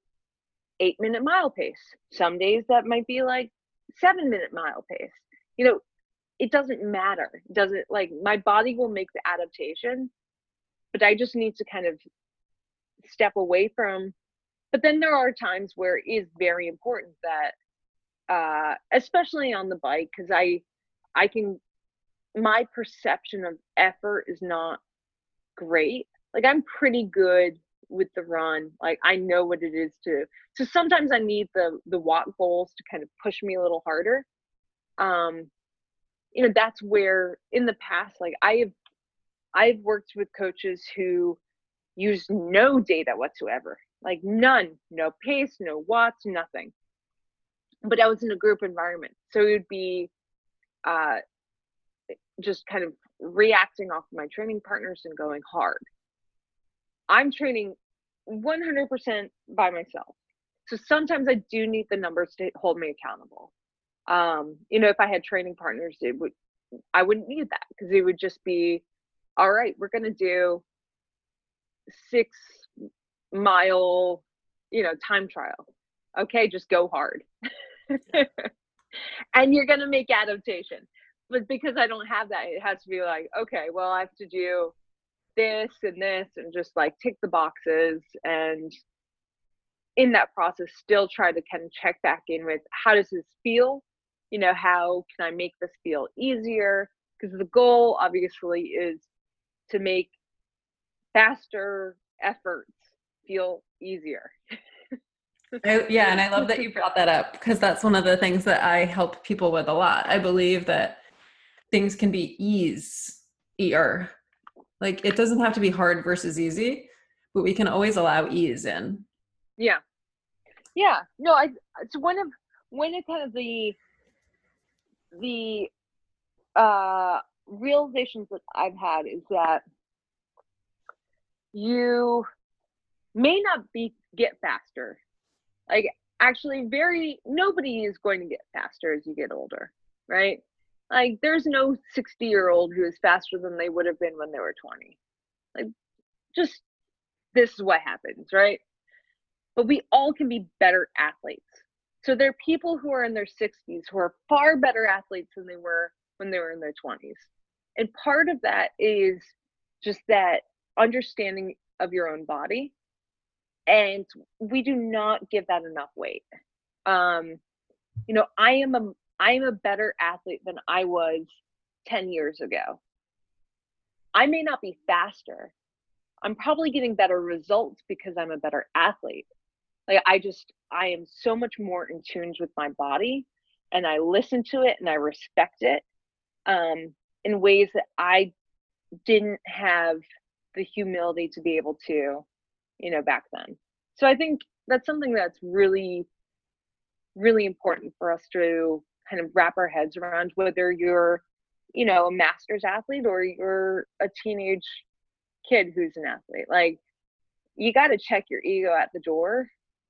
S2: eight minute mile pace. Some days that might be like seven minute mile pace. You know, it doesn't matter. It doesn't like my body will make the adaptation, but I just need to kind of step away from. But then there are times where it is very important that, uh, especially on the bike, because I, I can my perception of effort is not great. Like I'm pretty good with the run. Like I know what it is to so sometimes I need the the watt goals to kind of push me a little harder. Um you know that's where in the past like I have I've worked with coaches who use no data whatsoever. Like none, no pace, no watts, nothing. But I was in a group environment. So it would be uh just kind of reacting off my training partners and going hard. I'm training 100% by myself. So sometimes I do need the numbers to hold me accountable. Um, you know, if I had training partners, it would I wouldn't need that because it would just be, all right, we're gonna do six mile, you know, time trial. Okay, just go hard. and you're gonna make adaptation but because I don't have that, it has to be like, okay, well, I have to do this and this and just like tick the boxes and in that process still try to kind of check back in with how does this feel you know how can i make this feel easier because the goal obviously is to make faster efforts feel easier
S1: I, yeah and i love that you brought that up because that's one of the things that i help people with a lot i believe that things can be ease easier. Like it doesn't have to be hard versus easy, but we can always allow ease in.
S2: Yeah. Yeah. No, I it's one of one of kind of the the uh realizations that I've had is that you may not be get faster. Like actually very nobody is going to get faster as you get older, right? Like there's no 60 year old who is faster than they would have been when they were 20. Like just this is what happens, right? But we all can be better athletes. So there are people who are in their 60s who are far better athletes than they were when they were in their 20s. And part of that is just that understanding of your own body. And we do not give that enough weight. Um, you know, I am a I am a better athlete than I was 10 years ago. I may not be faster. I'm probably getting better results because I'm a better athlete. Like I just I am so much more in tune with my body and I listen to it and I respect it um, in ways that I didn't have the humility to be able to, you know, back then. So I think that's something that's really, really important for us to kind of wrap our heads around whether you're, you know, a master's athlete or you're a teenage kid who's an athlete. Like, you got to check your ego at the door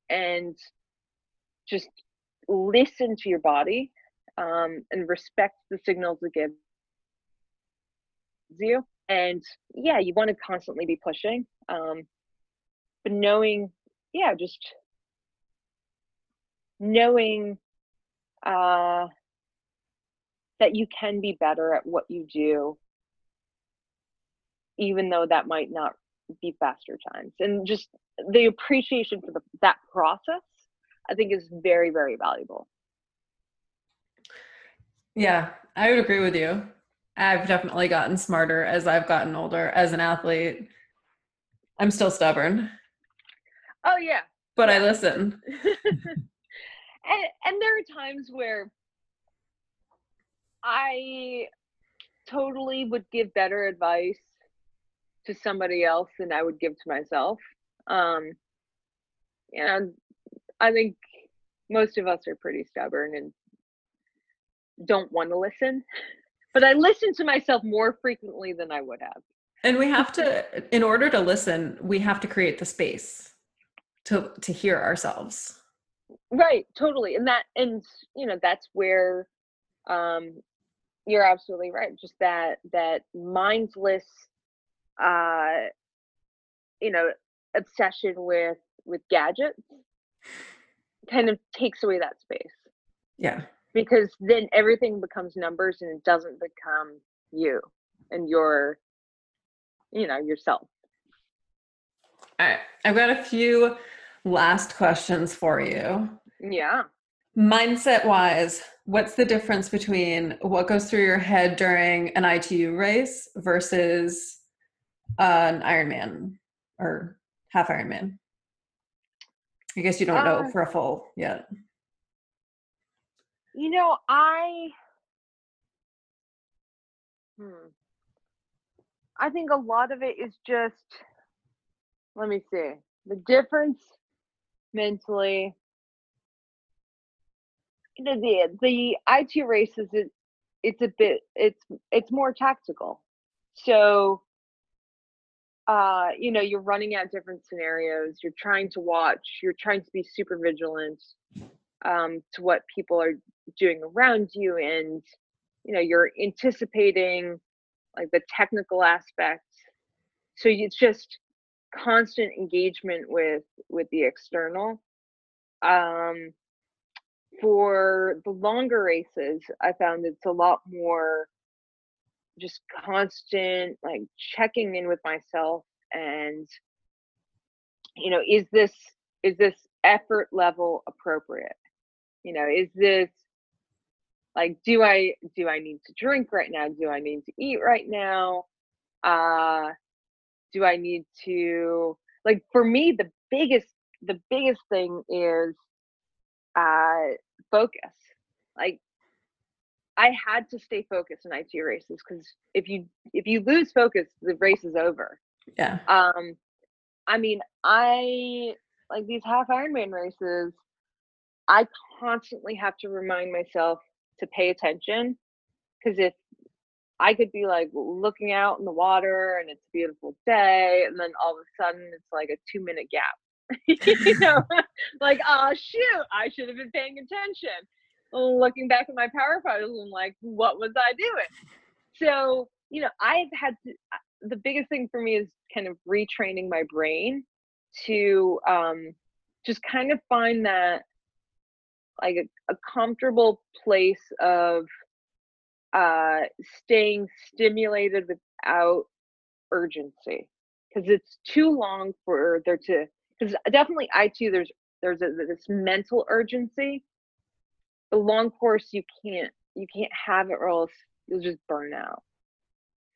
S2: and just listen to your body um, and respect the signals it gives you. And yeah, you want to constantly be pushing, um, but knowing, yeah, just knowing uh, that you can be better at what you do, even though that might not be faster times, and just the appreciation for the, that process I think is very, very valuable.
S1: Yeah, I would agree with you. I've definitely gotten smarter as I've gotten older as an athlete. I'm still stubborn.
S2: Oh yeah.
S1: But I listen.
S2: and and there are times where I totally would give better advice to somebody else than I would give to myself. Um and I think most of us are pretty stubborn and don't want to listen. But I listen to myself more frequently than I would have.
S1: And we have to in order to listen, we have to create the space to to hear ourselves.
S2: Right, totally. And that and you know, that's where um you're absolutely right. Just that that mindless uh you know, obsession with with gadgets kind of takes away that space.
S1: Yeah.
S2: Because then everything becomes numbers and it doesn't become you and your, you know, yourself.
S1: All right. I've got a few last questions for you.
S2: Yeah.
S1: Mindset wise, what's the difference between what goes through your head during an ITU race versus an Ironman or half Ironman? I guess you don't know uh, for a full yet.
S2: You know, I hmm. I think a lot of it is just let me see. The difference mentally the the ITU races it, it's a bit it's it's more tactical. So uh, you know, you're running at different scenarios, you're trying to watch, you're trying to be super vigilant um, to what people are doing around you, and you know, you're anticipating like the technical aspects. So it's just constant engagement with with the external. Um, for the longer races, I found it's a lot more just constant like checking in with myself and you know is this is this effort level appropriate you know is this like do i do i need to drink right now do i need to eat right now uh do i need to like for me the biggest the biggest thing is uh focus like I had to stay focused in ITU races because if you if you lose focus, the race is over.
S1: Yeah.
S2: Um, I mean, I like these half Ironman races. I constantly have to remind myself to pay attention because if I could be like looking out in the water and it's a beautiful day, and then all of a sudden it's like a two minute gap. you know, like oh shoot, I should have been paying attention looking back at my power photos and like, what was I doing? So, you know, I've had to, the biggest thing for me is kind of retraining my brain to um, just kind of find that like a, a comfortable place of uh, staying stimulated without urgency because it's too long for there to because definitely ITU there's there's a, this mental urgency. The long course you can't you can't have it or else you'll just burn out.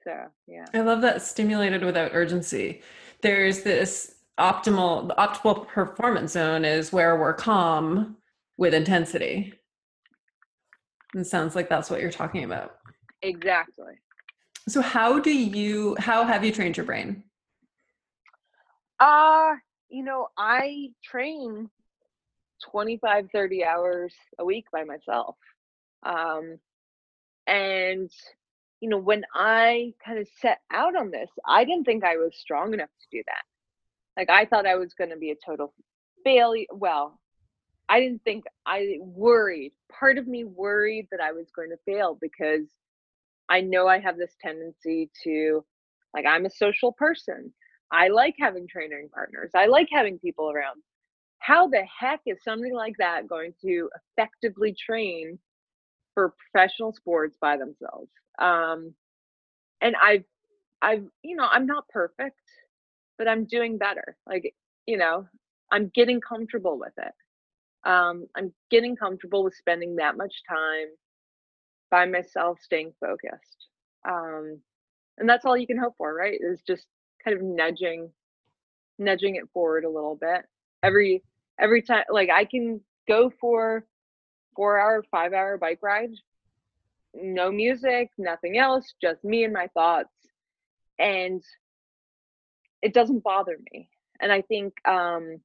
S2: So yeah.
S1: I love that stimulated without urgency. There's this optimal the optimal performance zone is where we're calm with intensity. It sounds like that's what you're talking about.
S2: Exactly.
S1: So how do you how have you trained your brain?
S2: Uh you know i train 25 30 hours a week by myself. Um and you know when i kind of set out on this i didn't think i was strong enough to do that. Like i thought i was going to be a total failure well i didn't think i worried. Part of me worried that i was going to fail because i know i have this tendency to like i'm a social person. I like having training partners. I like having people around. How the heck is something like that going to effectively train for professional sports by themselves? Um and i've i've you know i'm not perfect but i'm doing better. Like you know i'm getting comfortable with it um i'm getting comfortable with spending that much time by myself staying focused um and that's all you can hope for right is just kind of nudging nudging it forward a little bit. Every every time like i can go for four hour five hour bike ride no music nothing else just me and my thoughts and it doesn't bother me and i think um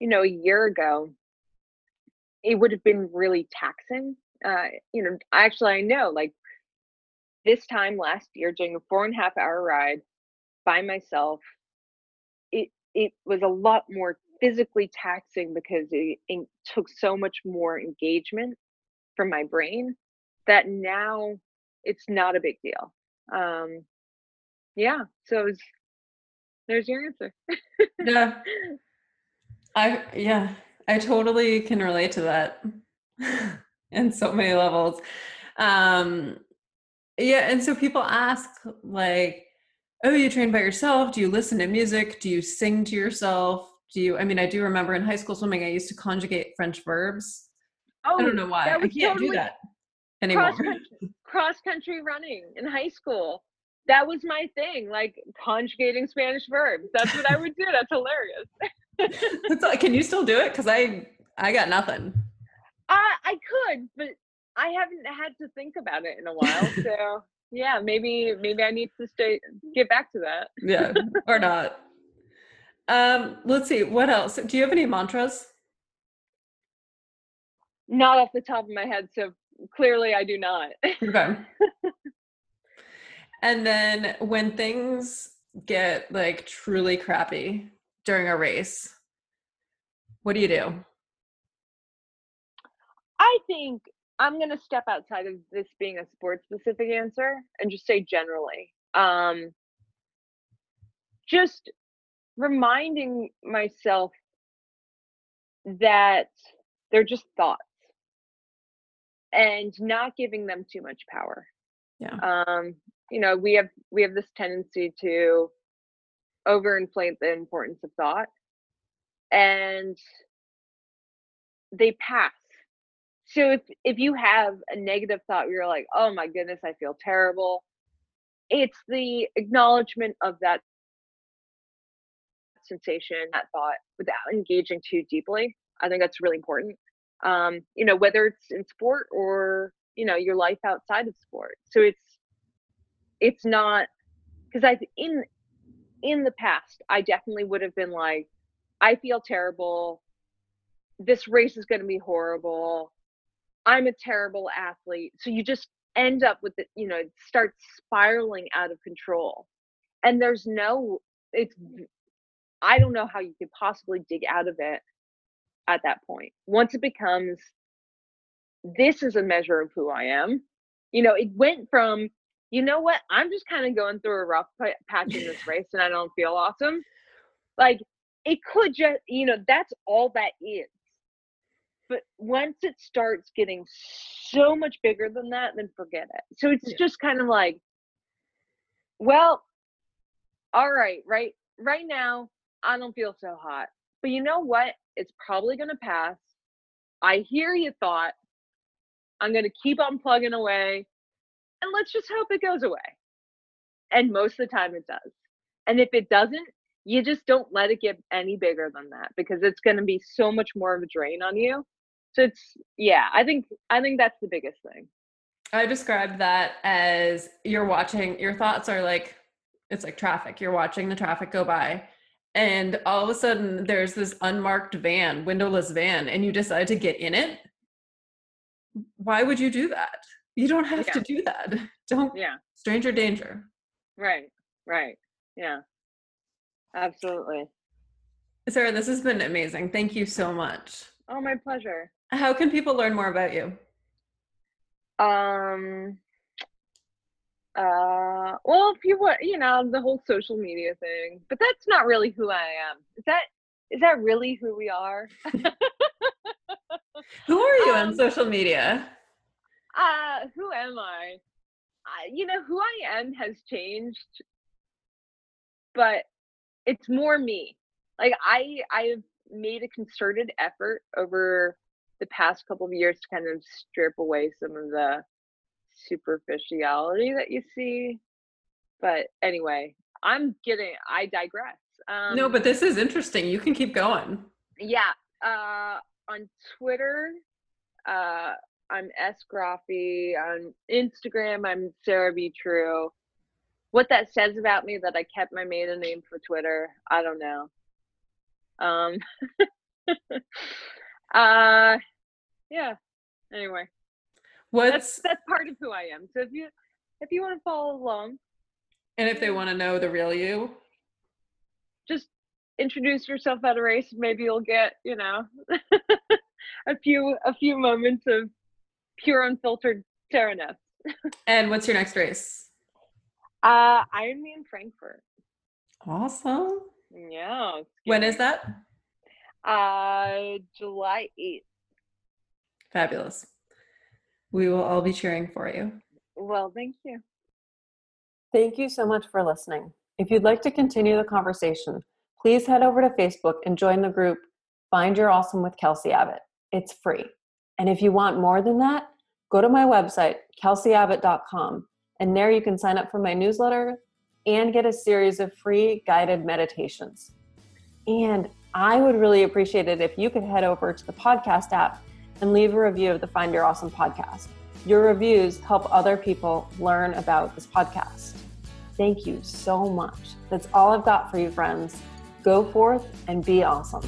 S2: you know a year ago it would have been really taxing uh you know actually i know like this time last year doing a four and a half hour ride by myself it it was a lot more physically taxing because it, it took so much more engagement from my brain that now it's not a big deal. Um, yeah, so there's your answer.
S1: yeah, I yeah, I totally can relate to that in so many levels. Um, yeah, and so people ask like, "Oh, you train by yourself? Do you listen to music? Do you sing to yourself? do you i mean i do remember in high school swimming i used to conjugate french verbs oh, i don't oh, know why i can't totally do that anymore
S2: cross country, cross country running in high school that was my thing like conjugating spanish verbs that's what i would do that's hilarious
S1: can you still do it because i i got nothing
S2: uh, i could but i haven't had to think about it in a while so yeah maybe maybe i need to stay get back to that
S1: yeah or not um, let's see, what else? Do you have any mantras?
S2: Not off the top of my head, so clearly I do not.
S1: okay. and then when things get like truly crappy during a race, what do you do?
S2: I think I'm going to step outside of this being a sports specific answer and just say generally. Um, just reminding myself that they're just thoughts and not giving them too much power.
S1: Yeah.
S2: Um, you know, we have we have this tendency to overinflate the importance of thought and they pass. So if if you have a negative thought you're like, "Oh my goodness, I feel terrible." It's the acknowledgement of that sensation, that thought, without engaging too deeply. I think that's really important. Um, you know, whether it's in sport or you know your life outside of sport. So it's it's not because I in in the past I definitely would have been like, I feel terrible. This race is going to be horrible. I'm a terrible athlete. So you just end up with it, you know, it starts spiraling out of control. And there's no, it's I don't know how you could possibly dig out of it at that point. Once it becomes this is a measure of who I am. You know, it went from, you know what, I'm just kind of going through a rough patch in this race and I don't feel awesome. Like it could just, you know, that's all that is. But once it starts getting so much bigger than that, then forget it. So it's yeah. just kind of like, well, all right, right, right now, I don't feel so hot. But you know what? It's probably going to pass. I hear you thought. I'm going to keep on plugging away and let's just hope it goes away. And most of the time it does. And if it doesn't, you just don't let it get any bigger than that because it's going to be so much more of a drain on you. So it's yeah, I think I think that's the biggest thing.
S1: I described that as you're watching your thoughts are like it's like traffic. You're watching the traffic go by and all of a sudden there's this unmarked van, windowless van and you decide to get in it. Why would you do that? You don't have yeah. to do that. Don't
S2: Yeah.
S1: Stranger danger.
S2: Right. Right. Yeah. Absolutely.
S1: Sarah, this has been amazing. Thank you so much.
S2: Oh, my pleasure.
S1: How can people learn more about you?
S2: Um uh well if you want you know the whole social media thing but that's not really who i am is that is that really who we are
S1: who are you um, on social media
S2: uh who am I? I you know who i am has changed but it's more me like i i've made a concerted effort over the past couple of years to kind of strip away some of the superficiality that you see. But anyway, I'm getting, I digress.
S1: Um, no, but this is interesting. You can keep going.
S2: Yeah. Uh, on Twitter, uh, I'm S Graffi. On Instagram, I'm Sarah B. True. What that says about me that I kept my maiden name for Twitter, I don't know. Um, uh, yeah. Anyway.
S1: What's
S2: that's, that's part of who I am. So if you if you want to follow along,
S1: and if they want to know the real you,
S2: just introduce yourself at a race. Maybe you'll get you know a few a few moments of pure unfiltered Sarah
S1: and what's your next race?
S2: Uh, Ironman Frankfurt.
S1: Awesome.
S2: Yeah.
S1: When is that?
S2: Uh, July 8th.
S1: Fabulous. We will all be cheering for you.
S2: Well, thank you.
S3: Thank you so much for listening. If you'd like to continue the conversation, please head over to Facebook and join the group Find Your Awesome with Kelsey Abbott. It's free. And if you want more than that, go to my website, kelseyabbott.com, and there you can sign up for my newsletter and get a series of free guided meditations. And I would really appreciate it if you could head over to the podcast app and leave a review of the Find Your Awesome podcast. Your reviews help other people learn about this podcast. Thank you so much. That's all I've got for you, friends. Go forth and be awesome.